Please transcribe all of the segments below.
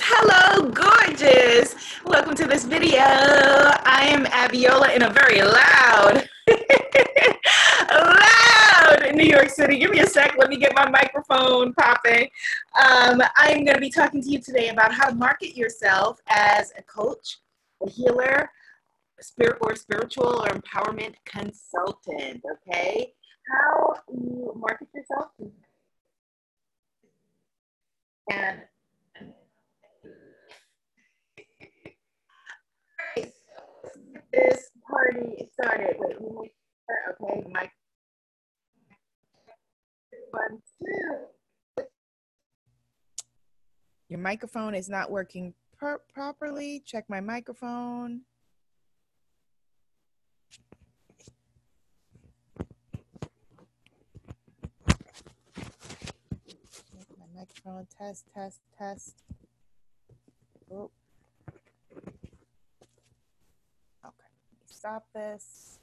Hello, gorgeous. Welcome to this video. I am Abiola in a very loud, loud New York City. Give me a sec. Let me get my microphone popping. Um, I'm going to be talking to you today about how to market yourself as a coach, a healer, spirit or spiritual or empowerment consultant. Okay, how you market yourself and this party started. Wait, okay, Mike. One, two. Your microphone is not working per- properly. Check my microphone. Check my microphone. Test, test, test. Oh. Stop this.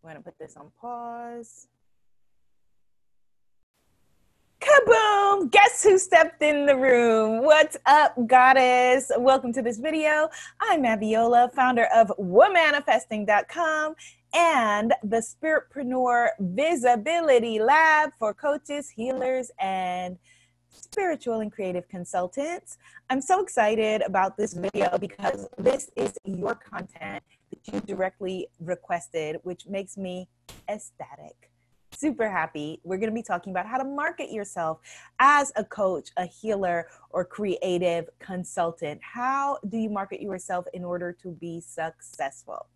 Going to put this on pause. Kaboom! Guess who stepped in the room? What's up, goddess? Welcome to this video. I'm Abiola, founder of womanifesting.com and the Spiritpreneur Visibility Lab for coaches, healers, and spiritual and creative consultants. I'm so excited about this video because this is your content that you directly requested, which makes me ecstatic. Super happy. We're going to be talking about how to market yourself as a coach, a healer, or creative consultant. How do you market yourself in order to be successful?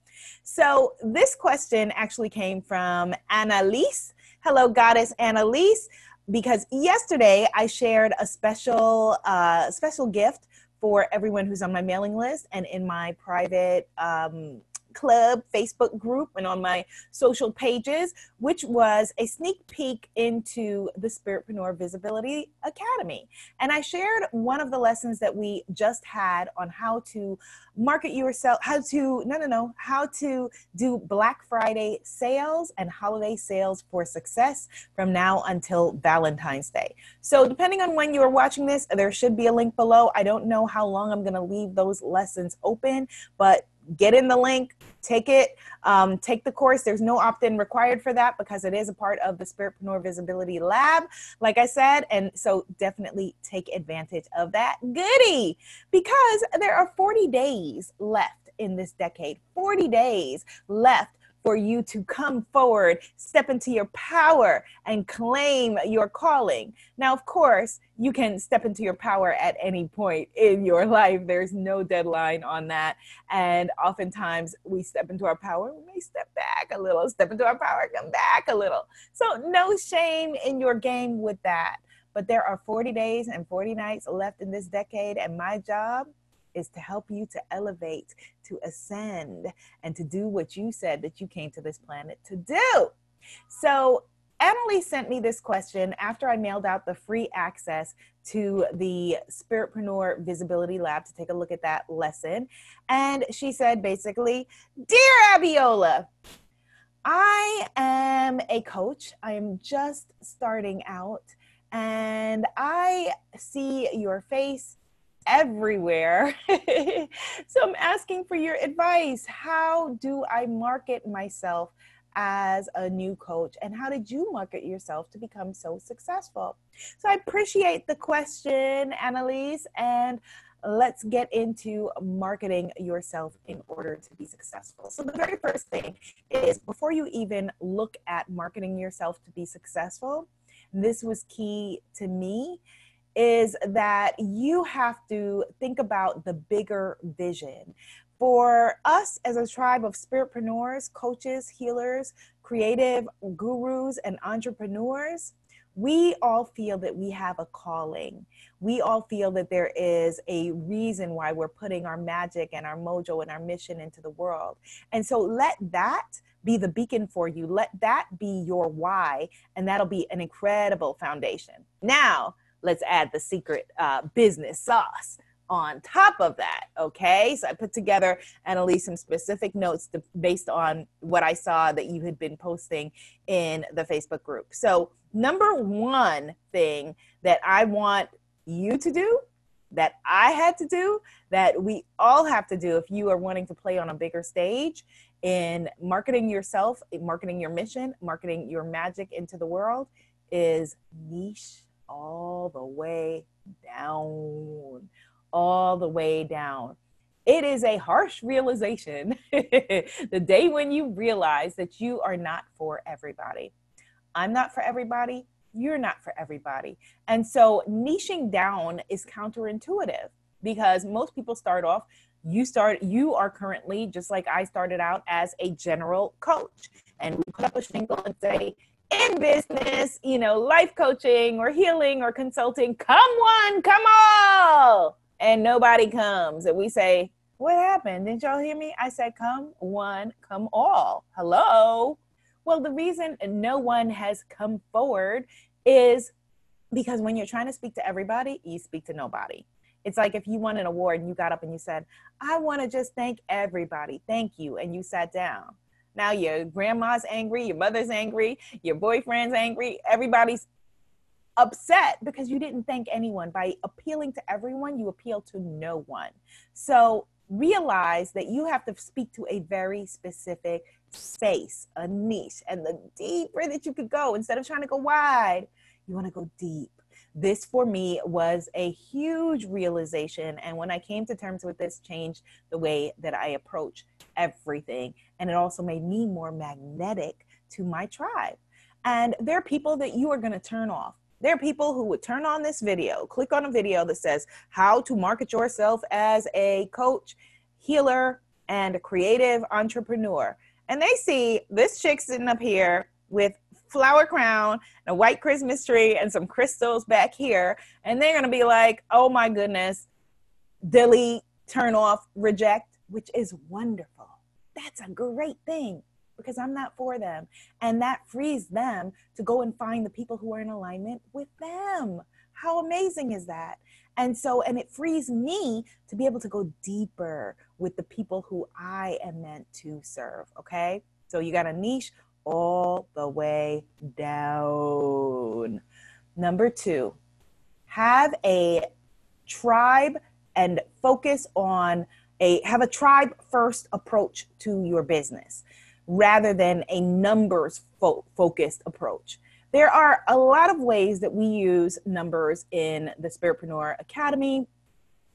So, this question actually came from Annalise. Hello, Goddess Annalise because yesterday I shared a special uh, special gift for everyone who's on my mailing list and in my private um, club Facebook group and on my social pages, which was a sneak peek into the Spiritpreneur Visibility Academy. And I shared one of the lessons that we just had on how to market yourself, how to, no, no, no, how to do Black Friday sales and holiday sales for success from now until Valentine's Day. So, depending on when you are watching this, there should be a link below. I don't know how long I'm going to leave those lessons open, but get in the link, take it, um, take the course. There's no opt in required for that because it is a part of the Spiritpreneur Visibility Lab, like I said. And so definitely take advantage of that goodie because there are 40 days left in this decade, 40 days left for you to come forward, step into your power, and claim your calling. Now, of course, you can step into your power at any point in your life. There's no deadline on that. And oftentimes we step into our power, we may step back a little, step into our power, come back a little. So, no shame in your game with that. But there are 40 days and 40 nights left in this decade, and my job is to help you to elevate, to ascend, and to do what you said that you came to this planet to do. So, Emily sent me this question after I mailed out the free access to the Spiritpreneur Visibility Lab to take a look at that lesson. And she said basically, Dear Abiola, I am a coach. I am just starting out and I see your face everywhere. so I'm asking for your advice. How do I market myself as a new coach and how did you market yourself to become so successful? So I appreciate the question, Annalise, and let's get into marketing yourself in order to be successful. So, the very first thing is before you even look at marketing yourself to be successful, this was key to me is that you have to think about the bigger vision. For us as a tribe of spiritpreneurs, coaches, healers, creative gurus, and entrepreneurs, we all feel that we have a calling. We all feel that there is a reason why we're putting our magic and our mojo and our mission into the world. And so let that be the beacon for you. Let that be your why, and that'll be an incredible foundation. Now, let's add the secret uh, business sauce on top of that. Okay. So I put together, Annalise, some specific notes to, based on what I saw that you had been posting in the Facebook group. So, number one thing that I want you to do that I had to do, that we all have to do if you are wanting to play on a bigger stage in marketing yourself, marketing your mission, marketing your magic into the world is niche all the way down. All the way down. It is a harsh realization the day when you realize that you are not for everybody. I'm not for everybody. You're not for everybody. And so niching down is counterintuitive because most people start off you start you are currently just like I started out as a general coach and we put up a shingle and say in business, you know, life coaching or healing or consulting, come one, come all. And nobody comes. And we say, What happened? Didn't y'all hear me? I said, Come one, come all. Hello. Well, the reason no one has come forward is because when you're trying to speak to everybody, you speak to nobody. It's like if you won an award and you got up and you said, I want to just thank everybody. Thank you. And you sat down. Now your grandma's angry, your mother's angry, your boyfriend's angry, everybody's upset because you didn't thank anyone. By appealing to everyone, you appeal to no one. So realize that you have to speak to a very specific space, a niche, and the deeper that you could go, instead of trying to go wide, you want to go deep. This for me was a huge realization. And when I came to terms with this, changed the way that I approach everything. And it also made me more magnetic to my tribe. And there are people that you are going to turn off. There are people who would turn on this video, click on a video that says how to market yourself as a coach, healer, and a creative entrepreneur. And they see this chick sitting up here with flower crown and a white Christmas tree and some crystals back here. And they're going to be like, oh my goodness, delete, turn off, reject, which is wonderful. That's a great thing because I'm not for them. And that frees them to go and find the people who are in alignment with them. How amazing is that? And so, and it frees me to be able to go deeper with the people who I am meant to serve. Okay. So you got a niche all the way down. Number two, have a tribe and focus on a have a tribe first approach to your business rather than a numbers fo- focused approach. There are a lot of ways that we use numbers in the Spiritpreneur Academy.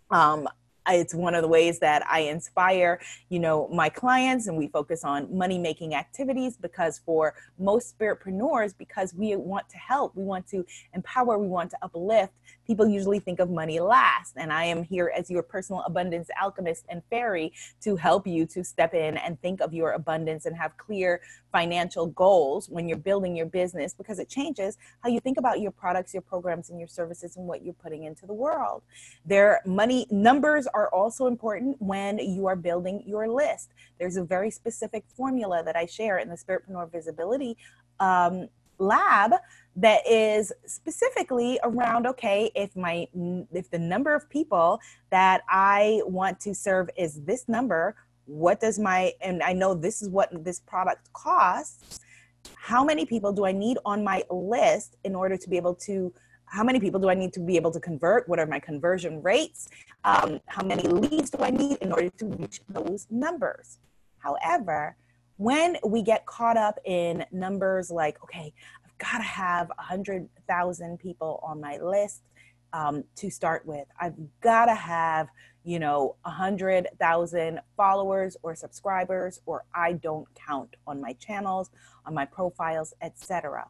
Um, it's one of the ways that I inspire, you know, my clients and we focus on money making activities because for most spiritpreneurs, because we want to help, we want to empower, we want to uplift, people usually think of money last. And I am here as your personal abundance alchemist and fairy to help you to step in and think of your abundance and have clear financial goals when you're building your business because it changes how you think about your products, your programs, and your services and what you're putting into the world. Their money numbers are also important when you are building your list. There's a very specific formula that I share in the Spiritpreneur Visibility um, Lab that is specifically around okay if my if the number of people that i want to serve is this number what does my and i know this is what this product costs how many people do i need on my list in order to be able to how many people do i need to be able to convert what are my conversion rates um, how many leads do i need in order to reach those numbers however when we get caught up in numbers like okay I've got to have 100,000 people on my list um, to start with. I've got to have, you know, 100,000 followers or subscribers, or I don't count on my channels, on my profiles, etc.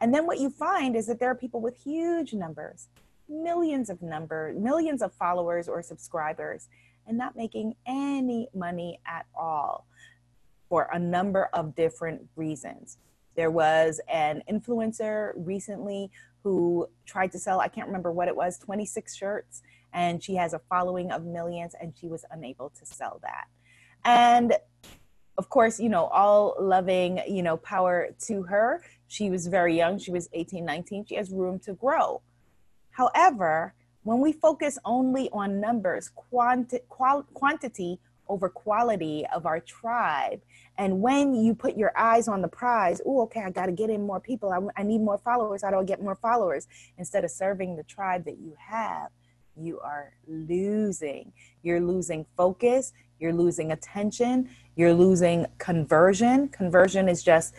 And then what you find is that there are people with huge numbers, millions of numbers, millions of followers or subscribers, and not making any money at all for a number of different reasons. There was an influencer recently who tried to sell, I can't remember what it was, 26 shirts, and she has a following of millions, and she was unable to sell that. And of course, you know, all loving, you know, power to her. She was very young, she was 18, 19, she has room to grow. However, when we focus only on numbers, quanti- qual- quantity over quality of our tribe. And when you put your eyes on the prize, oh, okay, I got to get in more people. I, I need more followers. How do I get more followers? Instead of serving the tribe that you have, you are losing. You're losing focus, you're losing attention, you're losing conversion. Conversion is just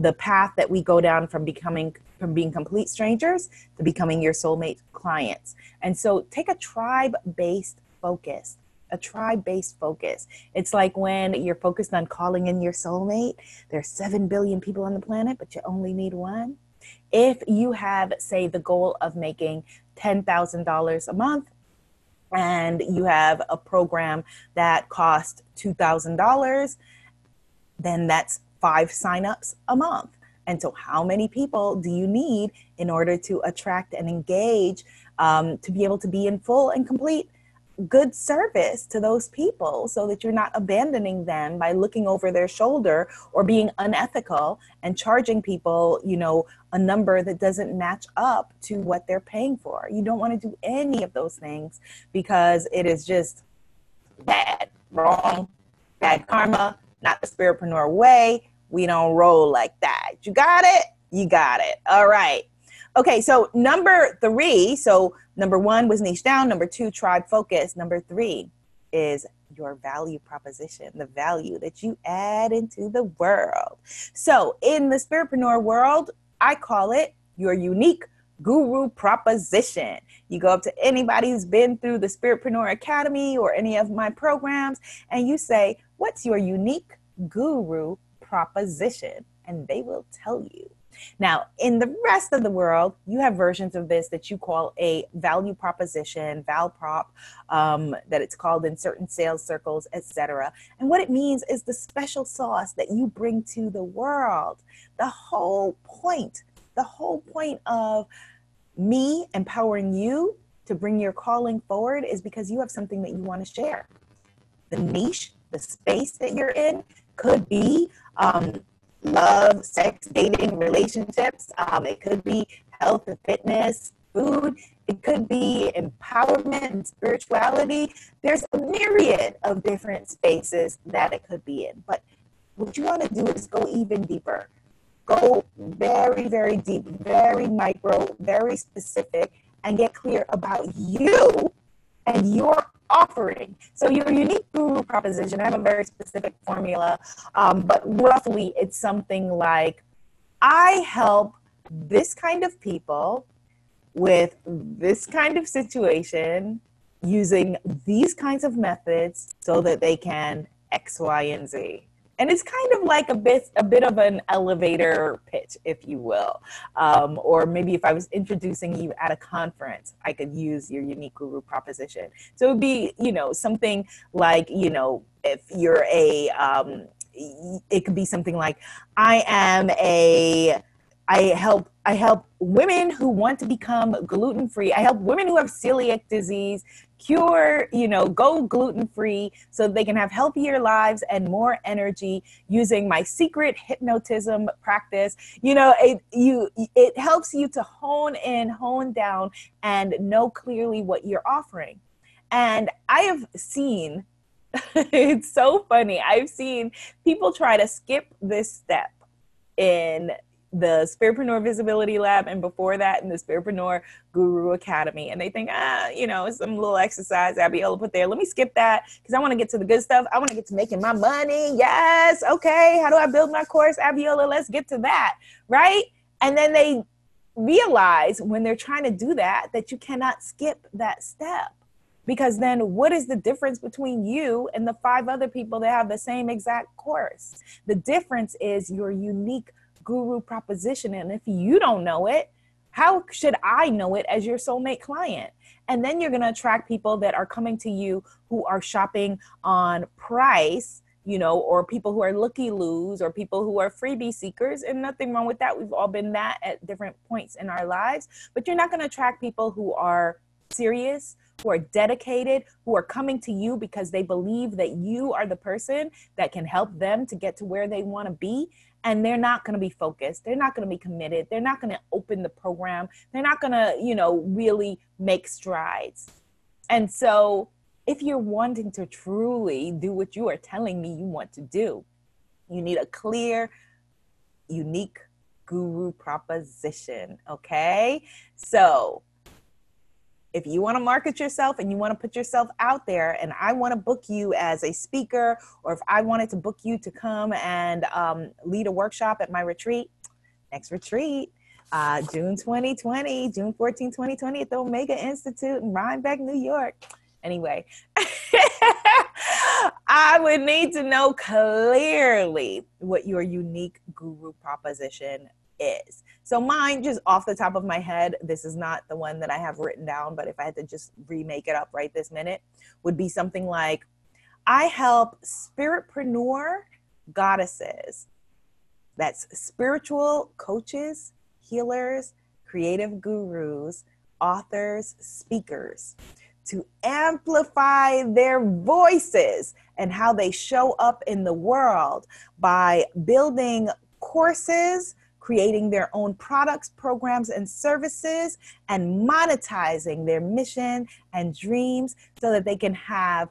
the path that we go down from becoming from being complete strangers to becoming your soulmate clients. And so take a tribe based focus a tribe based focus. It's like when you're focused on calling in your soulmate, there's 7 billion people on the planet, but you only need one. If you have, say, the goal of making $10,000 a month, and you have a program that costs $2,000, then that's five signups a month. And so, how many people do you need in order to attract and engage um, to be able to be in full and complete good service to those people so that you're not abandoning them by looking over their shoulder or being unethical and charging people, you know, a number that doesn't match up to what they're paying for. You don't want to do any of those things because it is just bad, wrong, bad karma, not the spiritpreneur way. We don't roll like that. You got it? You got it. All right. Okay, so number three, so number one was niche down, number two, tribe focus, number three is your value proposition, the value that you add into the world. So in the spiritpreneur world, I call it your unique guru proposition. You go up to anybody who's been through the Spiritpreneur Academy or any of my programs, and you say, What's your unique guru proposition? And they will tell you. Now, in the rest of the world, you have versions of this that you call a value proposition, val prop, um, that it's called in certain sales circles, etc. And what it means is the special sauce that you bring to the world. The whole point, the whole point of me empowering you to bring your calling forward is because you have something that you want to share. The niche, the space that you're in could be um, love, sex, dating, relationships. Um, it could be health and fitness, food. It could be empowerment and spirituality. There's a myriad of different spaces that it could be in. But what you want to do is go even deeper. Go very, very deep, very micro, very specific, and get clear about you and your offering. So your unique guru proposition, I have a very specific formula, um, but roughly it's something like I help this kind of people with this kind of situation using these kinds of methods so that they can X, Y, and Z and it's kind of like a bit a bit of an elevator pitch if you will. Um, or maybe if i was introducing you at a conference i could use your unique guru proposition. So it would be you know something like you know if you're a um, it could be something like i am a I help I help women who want to become gluten free. I help women who have celiac disease cure, you know, go gluten free so they can have healthier lives and more energy using my secret hypnotism practice. You know, it you it helps you to hone in, hone down and know clearly what you're offering. And I have seen it's so funny. I've seen people try to skip this step in the Spiritpreneur Visibility Lab, and before that in the Spiritpreneur Guru Academy. And they think, ah, you know, some little exercise I'll be able to put there. Let me skip that because I want to get to the good stuff. I want to get to making my money. Yes. Okay. How do I build my course, Abiola? Let's get to that. Right. And then they realize when they're trying to do that that you cannot skip that step because then what is the difference between you and the five other people that have the same exact course the difference is your unique guru proposition. And if you don't know it, how should I know it as your soulmate client? And then you're going to attract people that are coming to you who are shopping on price, you know, or people who are looky loos or people who are freebie seekers. And nothing wrong with that. We've all been that at different points in our lives. But you're not going to attract people who are serious, who are dedicated, who are coming to you because they believe that you are the person that can help them to get to where they want to be and they're not going to be focused they're not going to be committed they're not going to open the program they're not going to you know really make strides. And so if you're wanting to truly do what you are telling me you want to do you need a clear unique guru proposition okay? So if you want to market yourself and you want to put yourself out there and i want to book you as a speaker or if i wanted to book you to come and um, lead a workshop at my retreat next retreat uh, june 2020 june 14 2020 at the omega institute in rhinebeck new york anyway i would need to know clearly what your unique guru proposition is. So mine, just off the top of my head, this is not the one that I have written down, but if I had to just remake it up right this minute, would be something like, I help spiritpreneur goddesses. That's spiritual coaches, healers, creative gurus, authors, speakers to amplify their voices and how they show up in the world by building courses creating their own products, programs, and services, and monetizing their mission and dreams so that they can have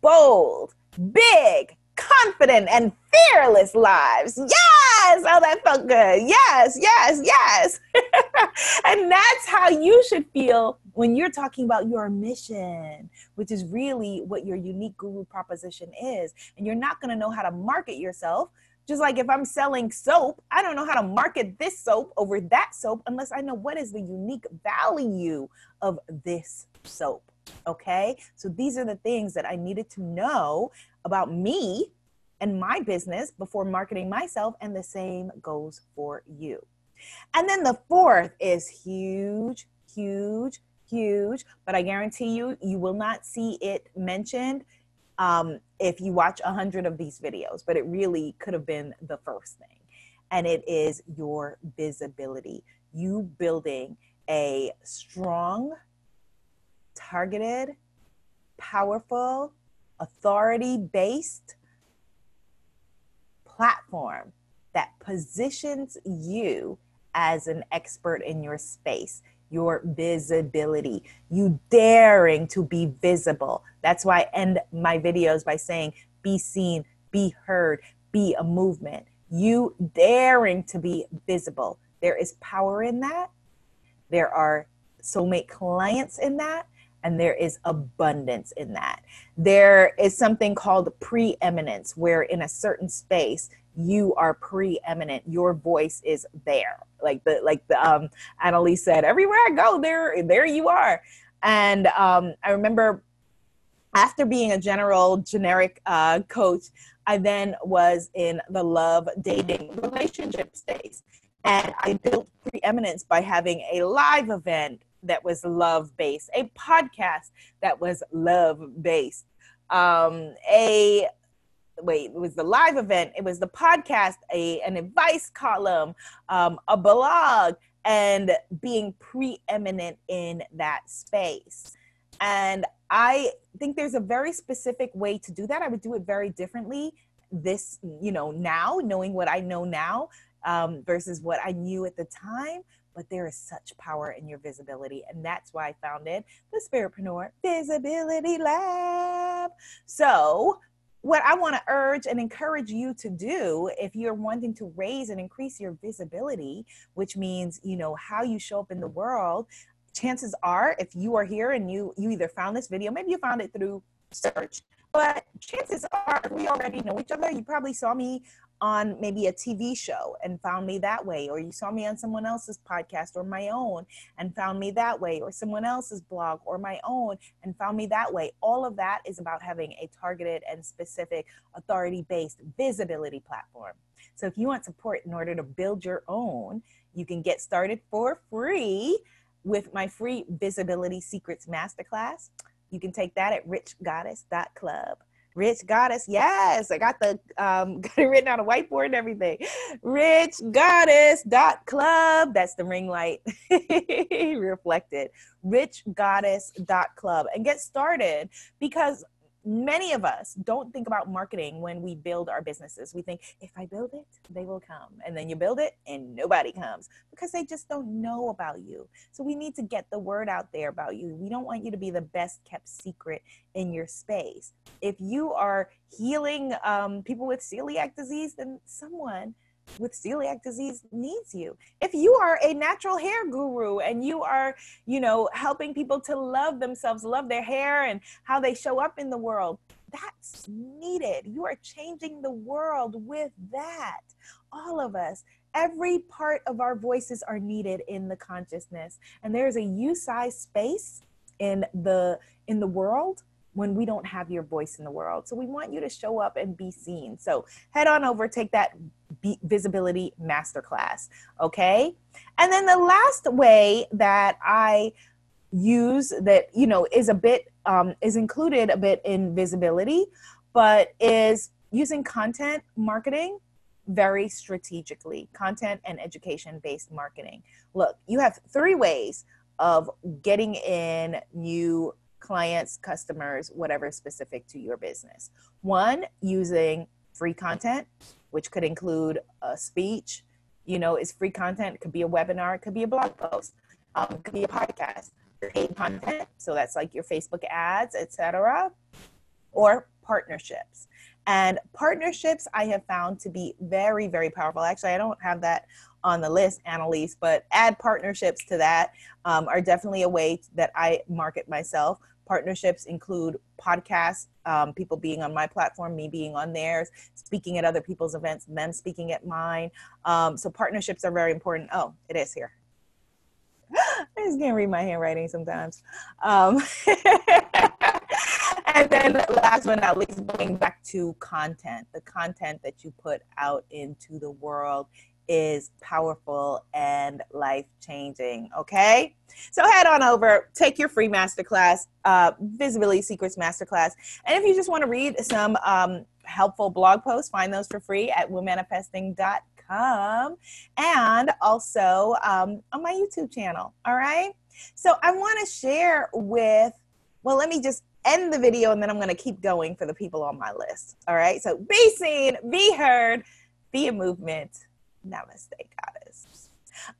bold, big, confident, and fearless lives. Yes! Oh, that felt good. Yes, yes, yes. and that's how you should feel when you're talking about your mission, which is really what your unique guru proposition is. And you're not going to know how to market yourself just like if I'm selling soap, I don't know how to market this soap over that soap unless I know what is the unique value of this soap. Okay. So these are the things that I needed to know about me and my business before marketing myself. And the same goes for you. And then the fourth is huge, huge, huge, but I guarantee you, you will not see it mentioned um, if you watch a hundred of these videos, but it really could have been the first thing. And it is your visibility. You building a strong, targeted, powerful, authority based platform that positions you as an expert in your space your visibility, you daring to be visible. That's why I end my videos by saying, be seen, be heard, be a movement. You daring to be visible. There is power in that. There are soulmate clients in that. And there is abundance in that. There is something called preeminence, where in a certain space, you are preeminent. Your voice is there. Like the like the um annalise said everywhere i go there there you are. And um i remember after being a general generic uh, coach i then was in the love dating relationship space. And i built preeminence by having a live event that was love based a podcast that was love based um, a wait, it was the live event, it was the podcast, a an advice column, um, a blog, and being preeminent in that space. And I think there's a very specific way to do that. I would do it very differently this, you know, now, knowing what I know now um, versus what I knew at the time. But there is such power in your visibility. And that's why I founded the Spiritpreneur Visibility Lab. So what I want to urge and encourage you to do if you're wanting to raise and increase your visibility, which means, you know, how you show up in the world, chances are if you are here and you you either found this video, maybe you found it through search, but chances are we already know each other. You probably saw me on maybe a TV show and found me that way, or you saw me on someone else's podcast or my own and found me that way, or someone else's blog or my own and found me that way. All of that is about having a targeted and specific authority based visibility platform. So if you want support in order to build your own, you can get started for free with my free Visibility Secrets Masterclass. You can take that at richgoddess.club. Rich Goddess, yes, I got the um got it written on a whiteboard and everything. Rich Goddess dot club. That's the ring light reflected. Rich Goddess dot club and get started because many of us don't think about marketing when we build our businesses. We think if I build it, they will come. And then you build it and nobody comes because they just don't know about you. So we need to get the word out there about you. We don't want you to be the best kept secret in your space. If you are healing um, people with celiac disease, then someone with celiac disease needs you. If you are a natural hair guru and you are, you know, helping people to love themselves, love their hair and how they show up in the world, that's needed. You are changing the world with that. All of us. Every part of our voices are needed in the consciousness. And there's a you-size space in the in the world when we don't have your voice in the world. So we want you to show up and be seen. So head on over, take that visibility masterclass. Okay. And then the last way that I use that, you know, is a bit, um, is included a bit in visibility, but is using content marketing very strategically content and education based marketing. Look, you have three ways of getting in new clients, customers, whatever specific to your business. One, using free content, which could include a speech, you know, is free content. It could be a webinar, it could be a blog post, um, it could be a podcast, paid content. So that's like your Facebook ads, etc. Or partnerships. And partnerships I have found to be very, very powerful. Actually, I don't have that on the list, Annalise, but add partnerships to that um, are definitely a way that I market myself. Partnerships include podcasts, um, people being on my platform, me being on theirs, speaking at other people's events, them speaking at mine. Um, so partnerships are very important. Oh, it is here. I just can't read my handwriting sometimes. Um, and then last but not least, going back to content, the content that you put out into the world is powerful and life changing. Okay. So head on over, take your free masterclass, uh, Visibility Secrets Masterclass. And if you just want to read some um, helpful blog posts, find those for free at womanifesting.com and also um, on my YouTube channel. All right. So I want to share with, well, let me just end the video and then I'm going to keep going for the people on my list. All right. So be seen, be heard, be a movement Namaste, goddess.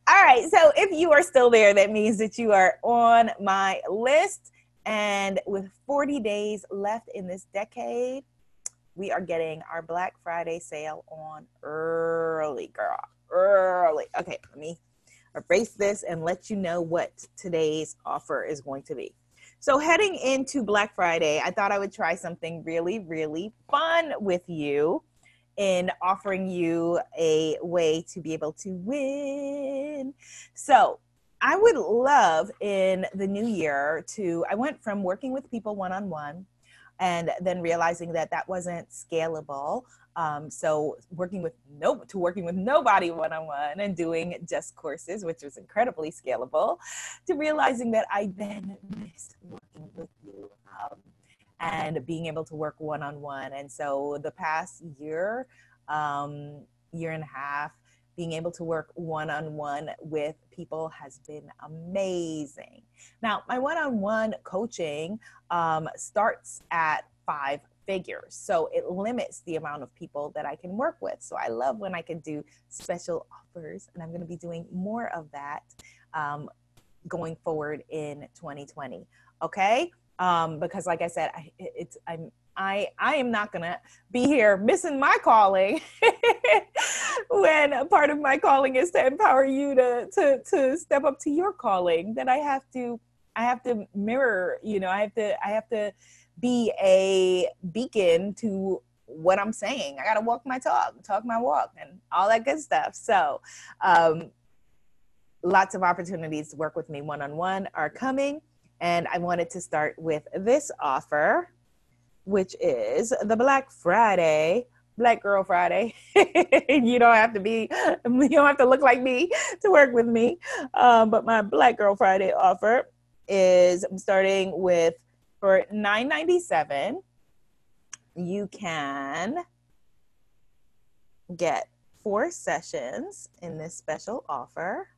All right, so if you are still there, that means that you are on my list. And with 40 days left in this decade, we are getting our Black Friday sale on early, girl. Early. Okay, let me erase this and let you know what today's offer is going to be. So, heading into Black Friday, I thought I would try something really, really fun with you in offering you a way to be able to win. So, I would love in the new year to, I went from working with people one on one and then realizing that that wasn't scalable. Um, so working with no to working with nobody one on one and doing just courses, which was incredibly scalable, to realizing that I then missed. Um, and being able to work one on one. And so the past year, um, year and a half, being able to work one on one with people has been amazing. Now, my one on one coaching um, starts at five figures. So it limits the amount of people that I can work with. So I love when I can do special offers, and I'm going to be doing more of that um, going forward in 2020. Okay um, because like I said, I, it's I'm I I am not gonna be here missing my calling when a part of my calling is to empower you to to to step up to your calling. That I have to I have to mirror. You know, I have to I have to be a beacon to what I'm saying. I gotta walk my talk, talk my walk, and all that good stuff. So. Um, lots of opportunities to work with me one on one are coming. And I wanted to start with this offer, which is the Black Friday Black Girl Friday. you don't have to be, you don't have to look like me to work with me. Um, but my Black Girl Friday offer is I'm starting with for $9.97. You can get four sessions in this special offer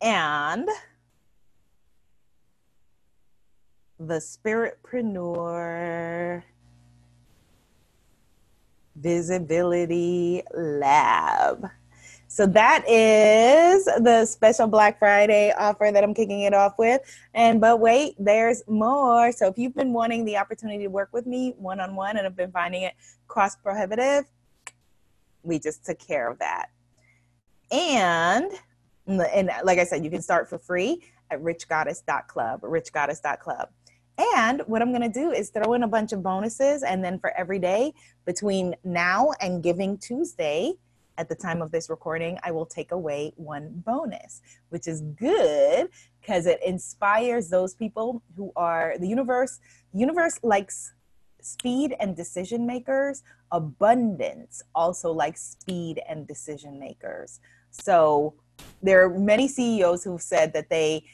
and the Spiritpreneur Visibility Lab. So that is the special Black Friday offer that I'm kicking it off with. And but wait, there's more. So if you've been wanting the opportunity to work with me one on one and have been finding it cost prohibitive, we just took care of that. And and uh, like I said, you can start for free at richgoddess.club, richgoddess.club. And what I'm going to do is throw in a bunch of bonuses. And then for every day between now and Giving Tuesday, at the time of this recording, I will take away one bonus, which is good because it inspires those people who are the universe. Universe likes speed and decision makers. Abundance also likes speed and decision makers. So there are many CEOs who've said that they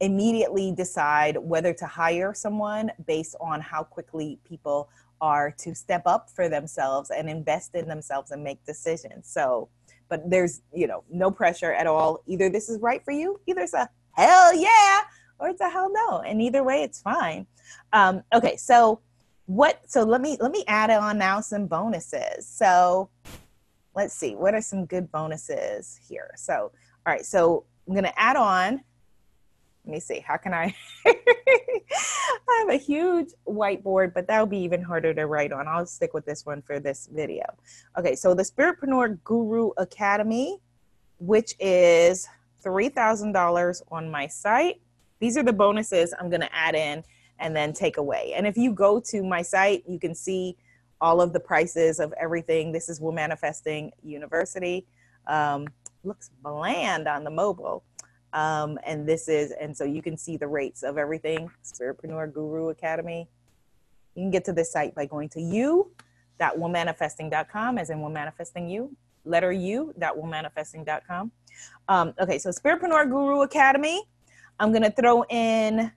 immediately decide whether to hire someone based on how quickly people are to step up for themselves and invest in themselves and make decisions. So, but there's, you know, no pressure at all. Either this is right for you, either it's a hell yeah, or it's a hell no. And either way, it's fine. Um, okay, so what so let me let me add on now some bonuses. So let's see, what are some good bonuses here? So, all right, so I'm gonna add on let me see how can i? I have a huge whiteboard but that'll be even harder to write on. I'll stick with this one for this video. Okay so the spiritpreneur guru academy which is $3000 on my site. These are the bonuses i'm going to add in and then take away. And if you go to my site you can see all of the prices of everything this is Womanifesting university um, looks bland on the mobile um, and this is, and so you can see the rates of everything, Spiritpreneur Guru Academy. You can get to this site by going to you.womanifesting.com, as in womanifesting you, letter u.womanifesting.com. Um, okay, so Spiritpreneur Guru Academy. I'm going to throw in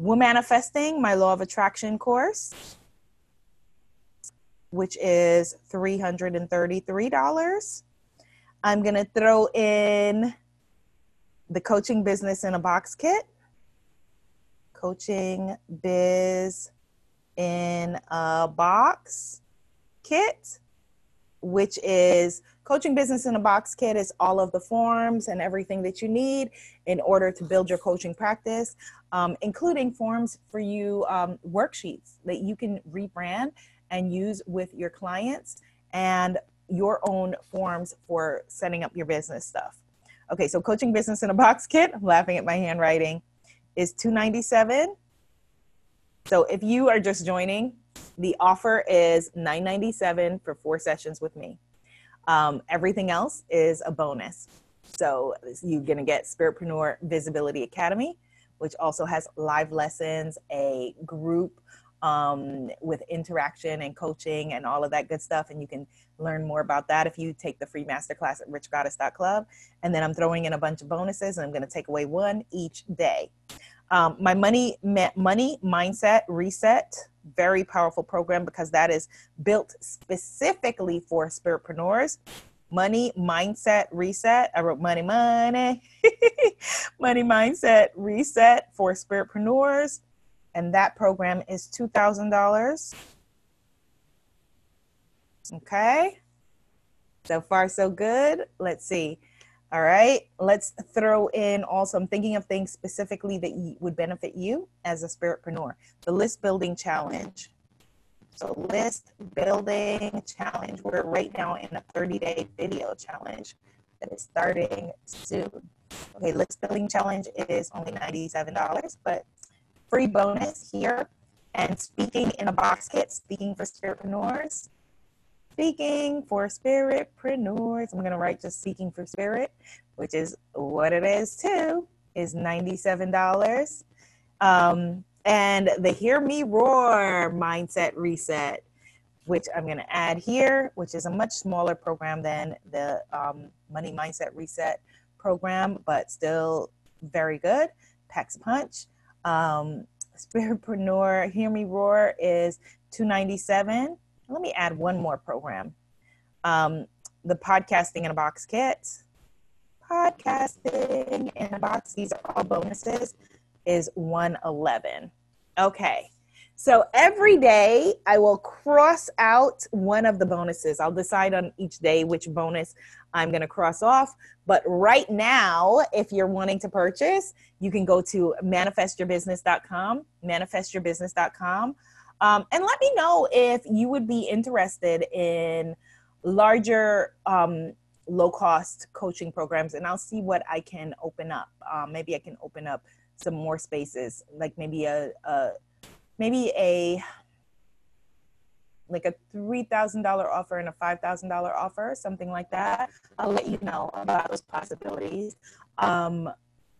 Womanifesting, my law of attraction course, which is $333. I'm going to throw in the coaching business in a box kit coaching biz in a box kit which is coaching business in a box kit is all of the forms and everything that you need in order to build your coaching practice um, including forms for you um, worksheets that you can rebrand and use with your clients and your own forms for setting up your business stuff Okay, so coaching business in a box kit, I'm laughing at my handwriting, is 297. So if you are just joining, the offer is 997 for four sessions with me. Um, everything else is a bonus. So you're gonna get Spiritpreneur Visibility Academy, which also has live lessons, a group um, with interaction and coaching and all of that good stuff. And you can learn more about that if you take the free masterclass at richgoddess.club. And then I'm throwing in a bunch of bonuses and I'm going to take away one each day. Um, my money money mindset reset very powerful program because that is built specifically for spiritpreneurs money mindset reset i wrote money money money mindset reset for spiritpreneurs and that program is $2,000. Okay. So far, so good. Let's see. All right. Let's throw in also, I'm thinking of things specifically that would benefit you as a spiritpreneur. The list building challenge. So, list building challenge. We're right now in a 30 day video challenge that is starting soon. Okay, list building challenge is only $97, but free bonus here. And speaking in a box kit, speaking for spiritpreneurs. Speaking for spiritpreneurs. I'm going to write just speaking for spirit, which is what it is too, is $97. Um, and the Hear Me Roar Mindset Reset, which I'm going to add here, which is a much smaller program than the um, Money Mindset Reset program, but still very good. Packs Punch. Um, Spiritpreneur Hear Me Roar is 297. Let me add one more program. Um, the podcasting in a box kit. Podcasting in a box, these are all bonuses, is 111. Okay. So every day I will cross out one of the bonuses. I'll decide on each day which bonus I'm going to cross off. But right now, if you're wanting to purchase, you can go to manifestyourbusiness.com, manifestyourbusiness.com, um, and let me know if you would be interested in larger um, low cost coaching programs and I'll see what I can open up. Um, maybe I can open up some more spaces, like maybe a, a maybe a like a $3,000 offer and a $5,000 offer, something like that. I'll let you know about those possibilities. Um,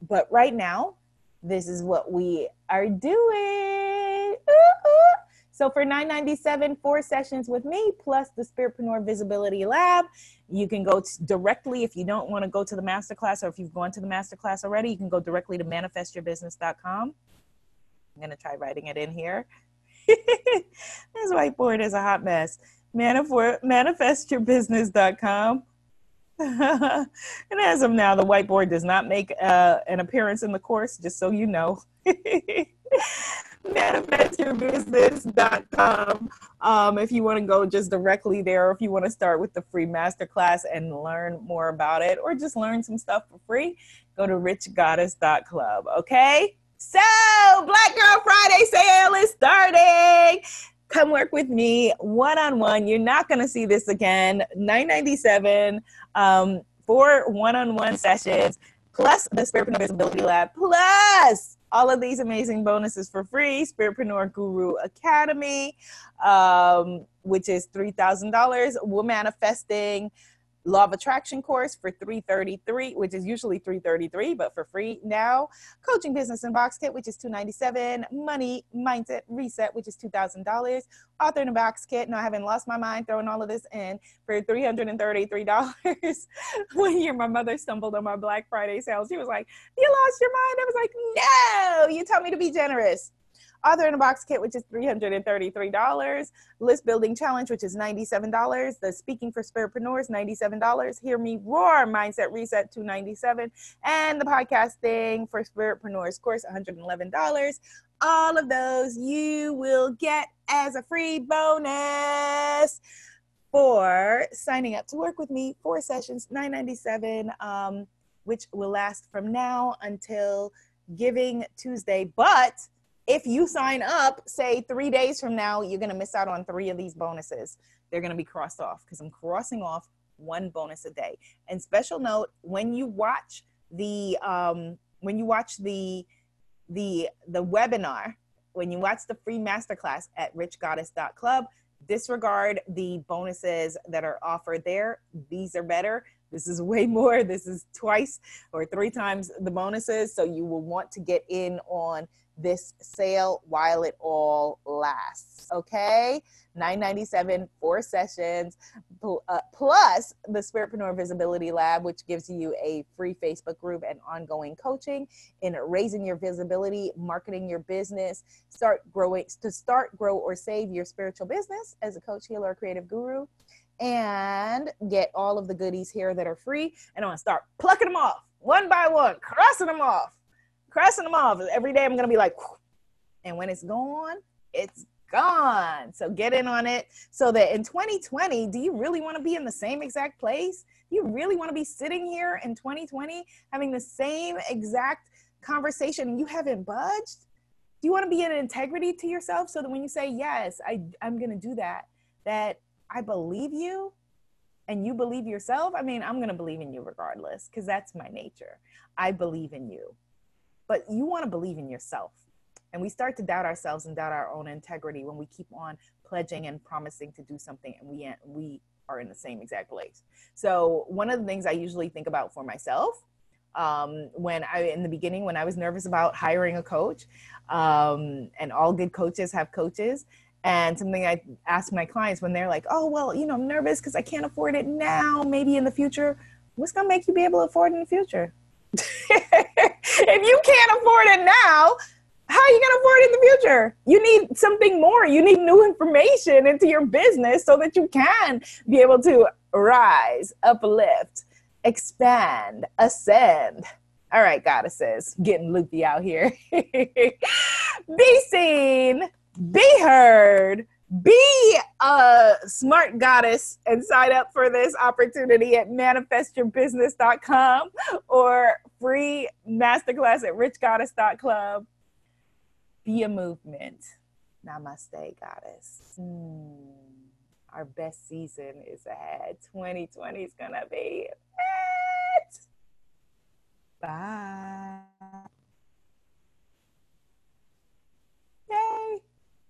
but right now, this is what we are doing. Ooh, So for 997, four sessions with me plus the Spiritpreneur Visibility Lab. You can go directly if you don't want to go to the masterclass or if you've gone to the masterclass already, you can go directly to manifestyourbusiness.com. I'm going to try writing it in here. this whiteboard is a hot mess. Manif- manifestyourbusiness.com. and as of now, the whiteboard does not make uh, an appearance in the course, just so you know. manifestyourbusiness.com um, if you want to go just directly there or if you want to start with the free masterclass and learn more about it or just learn some stuff for free go to richgoddess.club okay so black girl friday sale is starting. Come work with me one-on-one. You're not going to see this again. 997 um, for one-on-one sessions plus the spiritpreneur visibility lab plus all of these amazing bonuses for free spiritpreneur guru academy um, which is $3000 Womanifesting law of attraction course for 333 which is usually 333 but for free now. Coaching business and box kit which is 297 money mindset reset which is $2000 author in a box kit no i haven't lost my mind throwing all of this in for $333 one year my mother stumbled on my black friday sale. She was like you lost your mind. I was like no you tell me to be generous Author in a Box Kit, which is $333. List Building Challenge, which is $97. The Speaking for Spiritpreneurs, $97. Hear Me Roar Mindset Reset, 297. And the Podcasting for Spiritpreneurs course, $111. All of those you will get as a free bonus for signing up to work with me. Four sessions, 997, um, which will last from now until Giving Tuesday. But if you sign up, say three days from now, you're going to miss out on three of these bonuses. They're going to be crossed off because I'm crossing off one bonus a day. And special note, when you watch the um, when you watch the the the webinar, when you watch the free masterclass at richgoddess.club, disregard the bonuses that are offered there. These are better. This is way more. This is twice or three times the bonuses. So you will want to get in on this sale while it all lasts. Okay, 997 four sessions uh, plus the Spiritpreneur Visibility Lab, which gives you a free Facebook group and ongoing coaching in raising your visibility, marketing your business, start growing to start, grow, or save your spiritual business as a coach, healer, creative guru. And get all of the goodies here that are free. And I'm gonna start plucking them off one by one, crossing them off crossing them off. Every day I'm to be like, and when it's gone, it's gone. So get in on it so that in 2020, do you really want to be in the same exact place? You really want to be sitting here in 2020 having the same exact conversation and you haven't budged? Do you want to be in integrity to yourself so that when you say, yes, I, I'm going to do that, that I believe you and you believe yourself? I mean, I'm going to believe in you regardless because that's my nature. I believe in you but you want to believe in yourself. And we start to doubt ourselves and doubt our own integrity when we keep on pledging and promising to do something and we we are in the same exact place. So one of the things I usually think about for myself um, when I in the beginning when I was nervous about hiring a coach, um, and all good coaches have coaches. And something I ask my clients when they're like, "Oh, well, you know, I'm nervous because I can't afford it now. Maybe in the future, what's gonna make you be able to afford it in the future?" if you can't afford it now, how are you going to afford it in the future? You need something more. You need new information into your business so that you can be able to rise, uplift, expand, ascend. All right, goddesses, getting loopy out here. be seen, be heard, be a smart goddess and sign up for this opportunity at manifestyourbusiness.com or free masterclass at richgoddess.club. Be a movement. Namaste, goddess. Mm. our best season is ahead. 2020 is gonna be it. Bye.